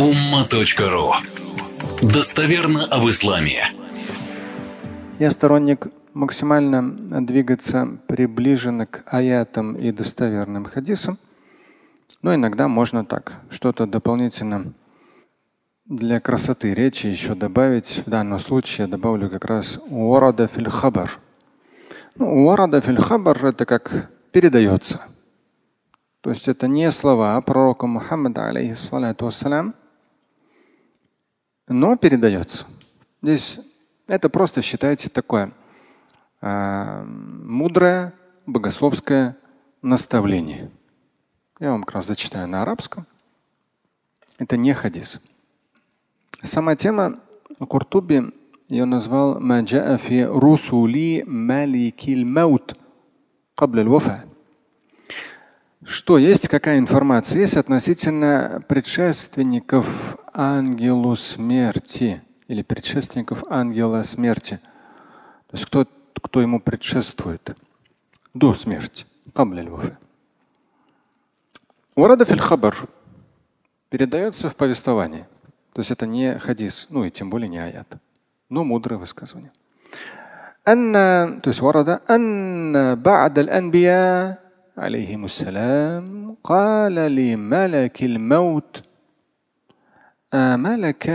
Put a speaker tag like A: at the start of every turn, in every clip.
A: umma.ru Достоверно об исламе.
B: Я сторонник максимально двигаться приближенно к аятам и достоверным хадисам. Но иногда можно так, что-то дополнительно для красоты речи еще добавить. В данном случае я добавлю как раз уарада филь хабар. Ну, уарада филь хабар это как передается. То есть это не слова пророка Мухаммада, алейхиссалату вассалям, но передается. Здесь это просто считайте такое э, мудрое богословское наставление. Я вам как раз зачитаю на арабском. Это не хадис. Сама тема Куртуби ее назвал Маджа'афи русули маликил маут кабля вафа. Что есть, какая информация есть относительно предшественников ангелу смерти или предшественников ангела смерти? То есть кто, кто ему предшествует до смерти? Урада филь хабар передается в повествовании. То есть это не хадис, ну и тем более не аят, но мудрое высказывание. أن то есть ورد أن بعد الأنبياء عليهم السلام قال لملك الموت آملك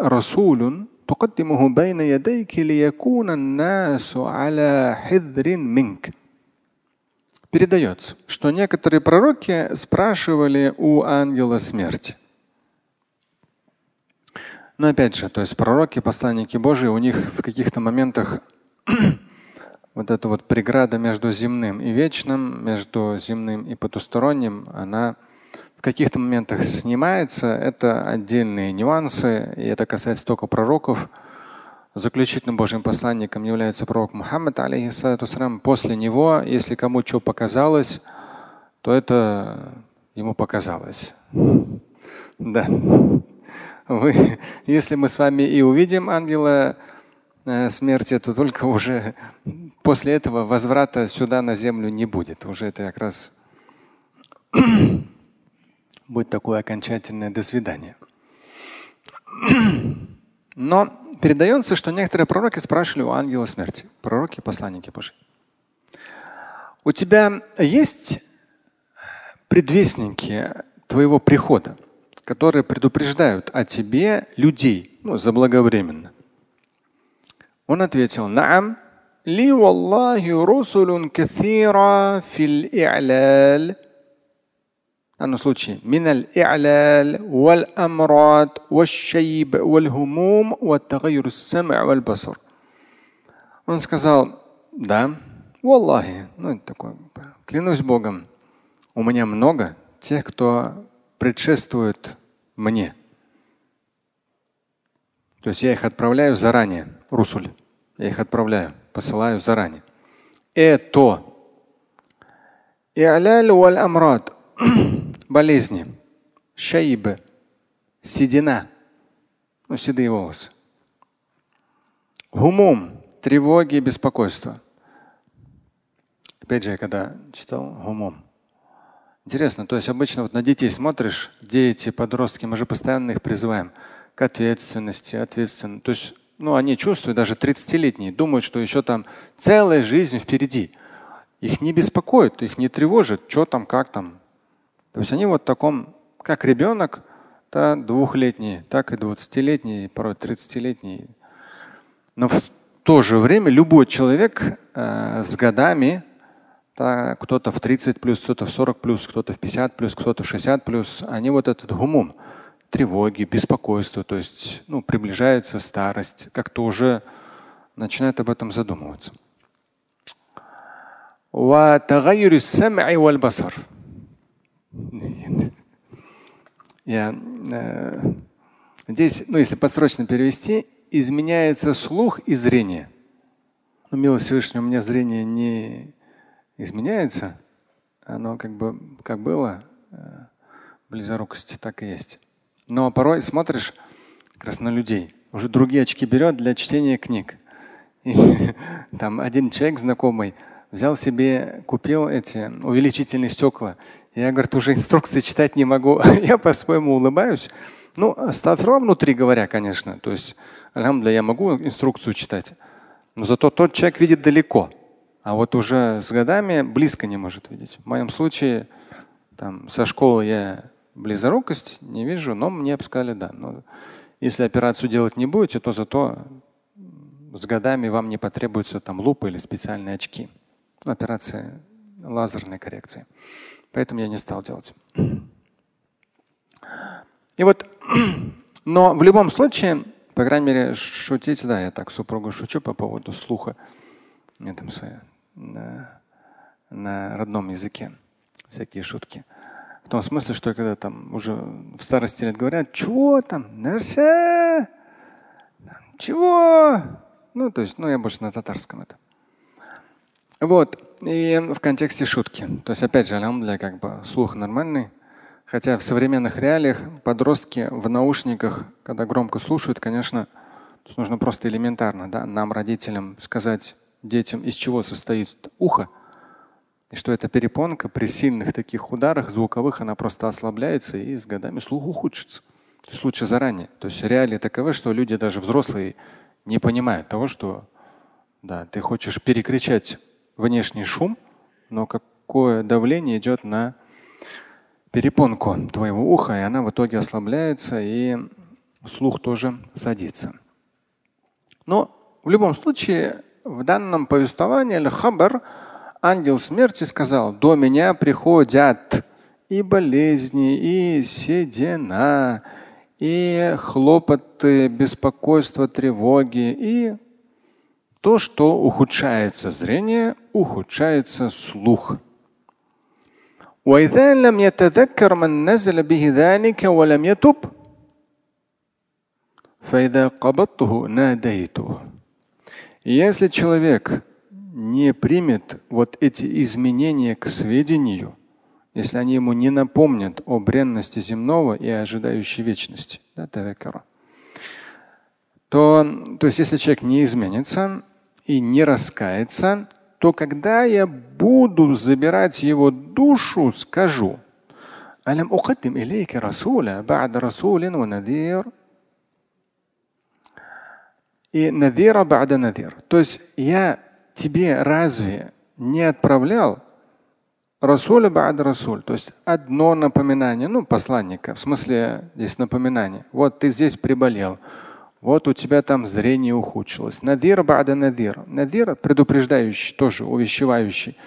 B: رسول تقدمه بين يديك ليكون الناس على حذر منك. Передается, что некоторые пророки спрашивали у ангела смерти. Но опять же, то есть пророки, посланники Божии, у них в каких-то моментах вот эта вот преграда между земным и вечным, между земным и потусторонним, она в каких-то моментах снимается. Это отдельные нюансы, и это касается только пророков. Заключительным Божьим посланником является пророк Мухаммад, алейхиссалату После него, если кому что показалось, то это ему показалось. Да. Вы, если мы с вами и увидим ангела Э, смерти, то только уже после этого возврата сюда на землю не будет. Уже это как раз будет такое окончательное до свидания. Но передается, что некоторые пророки спрашивали у ангела смерти. Пророки, посланники Божьи. У тебя есть предвестники твоего прихода, которые предупреждают о тебе людей ну, заблаговременно? Он ответил, «Наам, валлахи русулун каthира фил и'ляль». В данном случае, и'ляль, валь амрат, валь валь-хумум, валь-тагайру сам'а валь-басар. Он сказал, да, валлахи, ну это такое, клянусь Богом, у меня много тех, кто предшествует мне. То есть я их отправляю заранее, русуль. Я их отправляю, посылаю заранее. Это И'ляль валь амрад. Болезни. Шайбы. Седина. Ну, седые волосы. Гумум. Тревоги и беспокойство. Опять же, я когда читал гумум. Интересно, то есть обычно вот на детей смотришь, дети, подростки, мы же постоянно их призываем к ответственности, ответственно. То есть, ну, они чувствуют, даже 30-летние, думают, что еще там целая жизнь впереди. Их не беспокоит, их не тревожит, что там, как там. То есть они вот в таком, как ребенок, да, двухлетний, так и двадцатилетний, порой 30-летний. Но в то же время любой человек э, с годами, да, кто-то в 30 плюс, кто-то в 40 плюс, кто-то в 50 плюс, кто-то в 60 плюс, они вот этот гумум, тревоги, беспокойство, то есть ну, приближается старость, как-то уже начинает об этом задумываться. Я, э, здесь, ну, если построчно перевести, изменяется слух и зрение. Но милость Всевышнего у меня зрение не изменяется. Оно как бы как было, э, близорукости так и есть. Но порой смотришь как раз на людей, уже другие очки берет для чтения книг. И, там один человек знакомый взял себе, купил эти увеличительные стекла Я, говорит, уже инструкции читать не могу. я по-своему улыбаюсь. Ну, астафирулlah внутри говоря, конечно. То есть, алхамдуля, я могу инструкцию читать. Но зато тот человек видит далеко. А вот уже с годами близко не может видеть. В моем случае там, со школы я близорукость не вижу, но мне сказали да. Но если операцию делать не будете, то зато с годами вам не потребуется там лупа или специальные очки. Операция лазерной коррекции. Поэтому я не стал делать. И вот, но в любом случае, по крайней мере, шутить, да, я так супругу шучу по поводу слуха. Мне там свои, на, на родном языке всякие шутки. В том смысле, что когда там уже в старости лет говорят, чего там, нарся, чего? Ну, то есть, ну, я больше на татарском это. Вот. И в контексте шутки. То есть, опять же, для как бы слух нормальный. Хотя в современных реалиях подростки в наушниках, когда громко слушают, конечно, нужно просто элементарно да, нам, родителям, сказать детям, из чего состоит ухо. И что эта перепонка при сильных таких ударах звуковых, она просто ослабляется и с годами слух ухудшится. То есть лучше заранее. То есть реалии таковы, что люди даже взрослые не понимают того, что да, ты хочешь перекричать внешний шум, но какое давление идет на перепонку твоего уха, и она в итоге ослабляется, и слух тоже садится. Но в любом случае, в данном повествовании Аль-Хабар, ангел смерти сказал, до меня приходят и болезни, и седина, и хлопоты, беспокойство, тревоги, и то, что ухудшается зрение, ухудшается слух. وإذا لم يتذكر من نزل به ذلك ولم يتب فإذا قبضته ناديته Если человек не примет вот эти изменения к сведению, если они ему не напомнят о бренности земного и ожидающей вечности, да, то, то есть если человек не изменится, и не раскается, то когда я буду забирать его душу, скажу, ألم أقدم إليك رسولا بعد رسول ونذير и надира бада надир. То есть я тебе разве не отправлял Расуля бада Расуль, то есть одно напоминание, ну, посланника, в смысле здесь напоминание. Вот ты здесь приболел, вот у тебя там зрение ухудшилось. Надир бада надир. Надир предупреждающий, тоже увещевающий.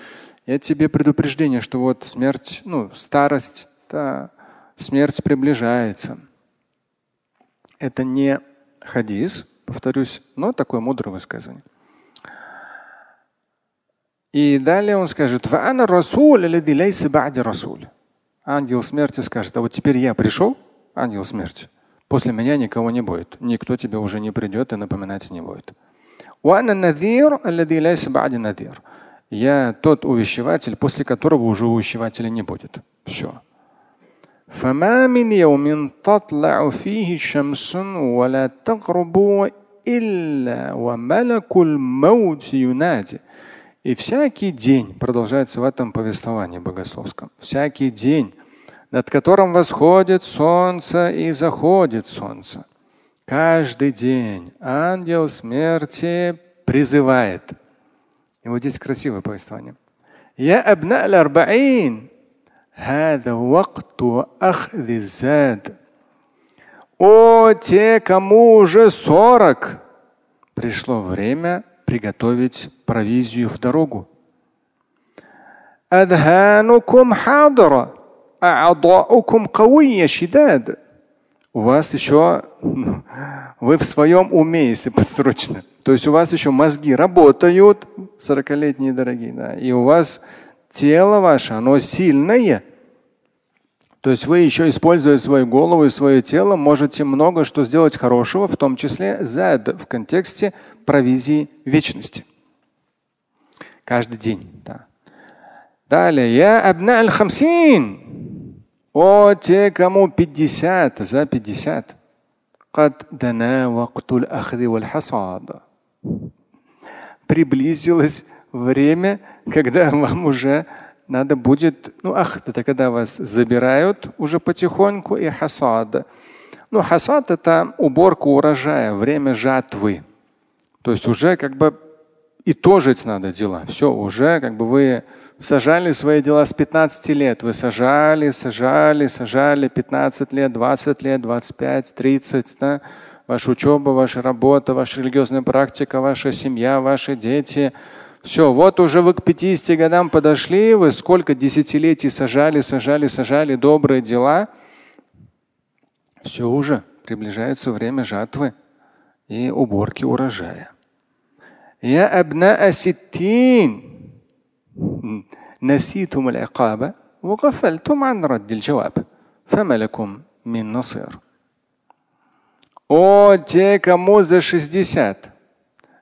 B: Я тебе предупреждение, что вот смерть, ну, старость, да, смерть приближается. Это не хадис, повторюсь, но такое мудрое высказывание. И далее он скажет, ангел смерти скажет, а вот теперь я пришел, ангел смерти, После меня никого не будет. Никто тебе уже не придет и напоминать не будет. Я тот увещеватель, после которого уже увещевателя не будет. Все. فما من يوم تطلع فيه الشمس ولا تغرب إلا وملك الموت ينادي. и всякий день, продолжается в этом повествовании богословском, всякий день, над которым восходит солнце и заходит солнце, каждый день ангел смерти призывает. И вот здесь красивое повествование. Я абна аль-арбаин. О, те, кому уже сорок, пришло время приготовить провизию в дорогу. А у вас еще вы в своем уме, если подсрочно. То есть у вас еще мозги работают, 40-летние дорогие, да, и у вас тело ваше, оно сильное. То есть вы еще, используя свою голову и свое тело, можете много что сделать хорошего, в том числе зад в контексте провизии вечности. Каждый день. Да. Далее. Я абна аль-хамсин. О, те, кому 50, за 50. Приблизилось время, когда вам уже надо будет, ну ах, это когда вас забирают уже потихоньку и хасад. Ну хасад это уборка урожая, время жатвы. То есть уже как бы и итожить надо дела. Все, уже как бы вы сажали свои дела с 15 лет. Вы сажали, сажали, сажали 15 лет, 20 лет, 25, 30. Да? Ваша учеба, ваша работа, ваша религиозная практика, ваша семья, ваши дети. Все, вот уже вы к 50 годам подошли, вы сколько десятилетий сажали, сажали, сажали добрые дела. Все уже приближается время жатвы и уборки урожая. يا أبناء ستين نسيتم العقاب وغفلتم عن رد الجواب فما لكم من نصير О, те, кому за 60,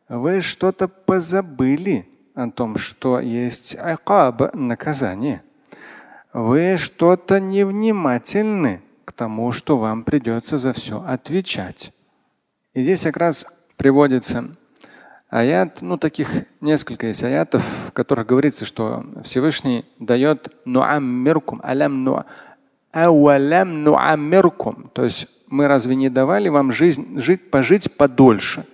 B: вы что-то позабыли о том, что есть акаб, наказание. Вы что-то невнимательны к тому, что вам придется за все отвечать. И здесь как раз приводится аят, ну таких несколько есть аятов, в которых говорится, что Всевышний дает нуаммиркум, алям ну, ауалям нуаммиркум. То есть мы разве не давали вам жизнь, жить, пожить подольше?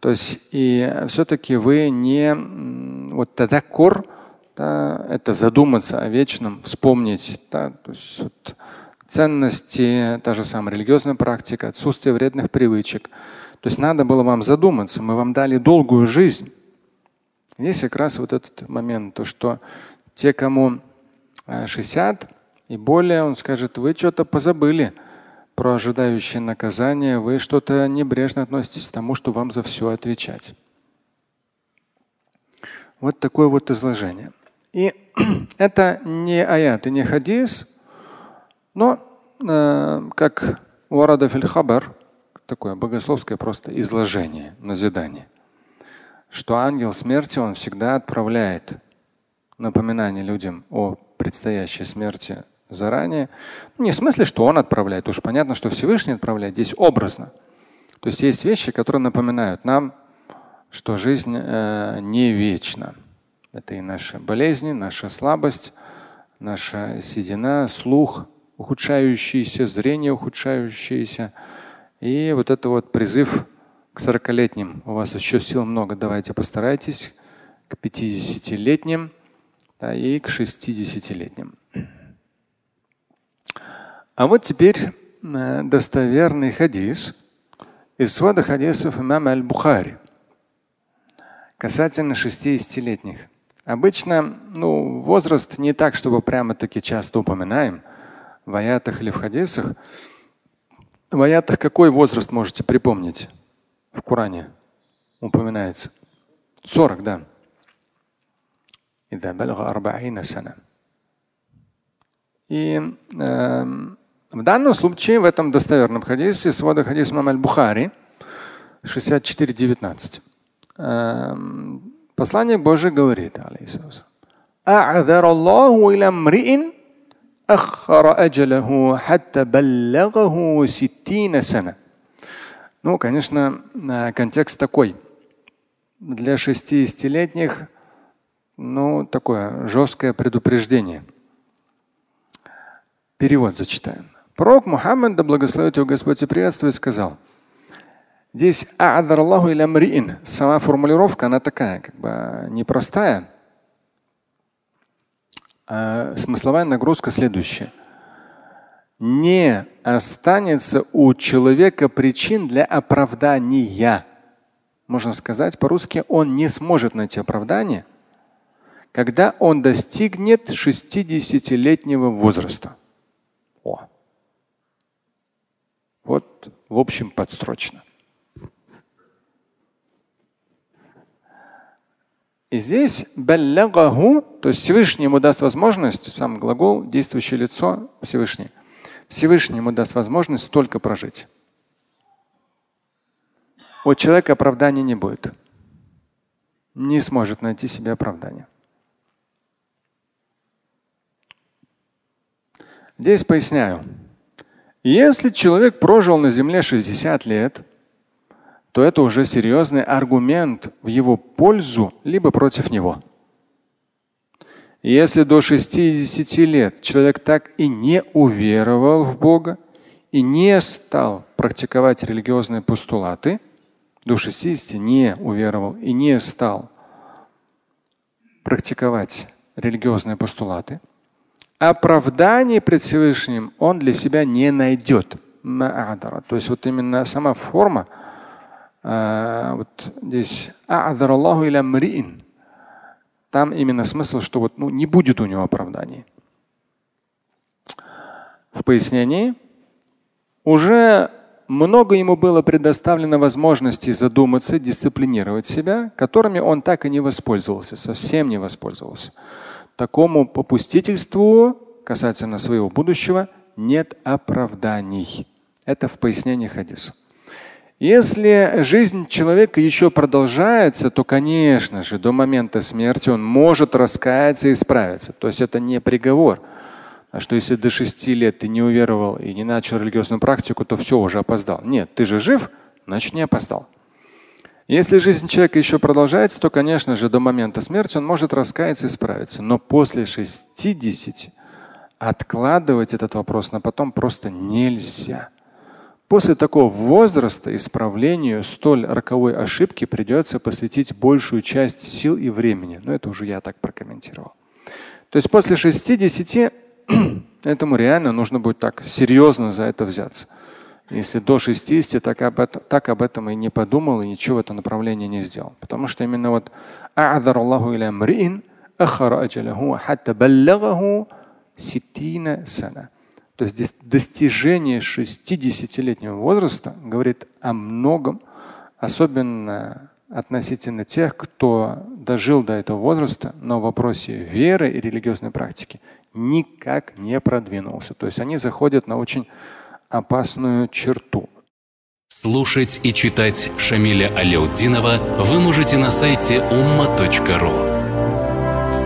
B: То есть и все-таки вы не вот тадаккур, да, это задуматься о вечном, вспомнить. Да, то есть вот, ценности, та же самая религиозная практика, отсутствие вредных привычек. То есть надо было вам задуматься, мы вам дали долгую жизнь. Есть как раз вот этот момент, то что те, кому 60 э, и более, он скажет, вы что-то позабыли про ожидающее наказание, вы что-то небрежно относитесь к тому, что вам за все отвечать. Вот такое вот изложение. И это не аят и не хадис, но э, как Варада хабар, такое богословское просто изложение, назидание, что ангел смерти, он всегда отправляет напоминание людям о предстоящей смерти заранее. Ну, не в смысле, что он отправляет, уж понятно, что Всевышний отправляет, здесь образно. То есть есть вещи, которые напоминают нам, что жизнь э, не вечна. Это и наши болезни, наша слабость, наша седина, слух, ухудшающееся, зрение ухудшающееся. И вот это вот призыв к 40-летним. У вас еще сил много, давайте постарайтесь. К 50-летним да, и к 60-летним. А вот теперь э, достоверный хадис из свода хадисов имама Аль-Бухари касательно 60-летних. Обычно ну, возраст не так, чтобы прямо-таки часто упоминаем в аятах или в хадисах. В аятах какой возраст можете припомнить в Коране? Упоминается. 40, да. И э, в данном случае в этом достоверном хадисе, свода хадис Мам Аль-Бухари 64.19. Э, послание Божие говорит, أخر أجله حتى بلغه ستين سنة. Ну, конечно, контекст такой. Для 60-летних ну, такое жесткое предупреждение. Перевод зачитаем. Пророк Мухаммад, да благословит его Господь и приветствует, сказал, здесь Аллаху или сама формулировка, она такая, как бы непростая, а смысловая нагрузка следующая. Не останется у человека причин для оправдания. Можно сказать по-русски, он не сможет найти оправдание, когда он достигнет 60-летнего возраста. О. Вот, в общем, подстрочно. И здесь баллягаху, то есть Всевышний ему даст возможность, сам глагол, действующее лицо Всевышний, Всевышний ему даст возможность столько прожить. У человека оправдания не будет. Не сможет найти себе оправдания. Здесь поясняю. Если человек прожил на земле 60 лет, то это уже серьезный аргумент в его пользу либо против него. Если до 60 лет человек так и не уверовал в Бога и не стал практиковать религиозные постулаты, до 60 не уверовал и не стал практиковать религиозные постулаты, оправданий пред Всевышним он для себя не найдет. То есть вот именно сама форма, э, вот здесь там именно смысл, что вот, ну, не будет у него оправданий. В пояснении уже много ему было предоставлено возможностей задуматься, дисциплинировать себя, которыми он так и не воспользовался, совсем не воспользовался. Такому попустительству касательно своего будущего нет оправданий. Это в пояснении хадиса. Если жизнь человека еще продолжается, то, конечно же, до момента смерти он может раскаяться и исправиться. То есть это не приговор. А что если до шести лет ты не уверовал и не начал религиозную практику, то все, уже опоздал. Нет, ты же жив, значит не опоздал. Если жизнь человека еще продолжается, то, конечно же, до момента смерти он может раскаяться и исправиться. Но после 60 откладывать этот вопрос на потом просто нельзя. После такого возраста исправлению столь роковой ошибки придется посвятить большую часть сил и времени. Но это уже я так прокомментировал. То есть после 60 этому реально нужно будет так серьезно за это взяться. Если до 60 так об, этом, так об этом и не подумал, и ничего в этом направлении не сделал. Потому что именно вот то есть здесь достижение 60-летнего возраста говорит о многом, особенно относительно тех, кто дожил до этого возраста, но в вопросе веры и религиозной практики никак не продвинулся. То есть они заходят на очень опасную черту.
A: Слушать и читать Шамиля Аляутдинова вы можете на сайте umma.ru.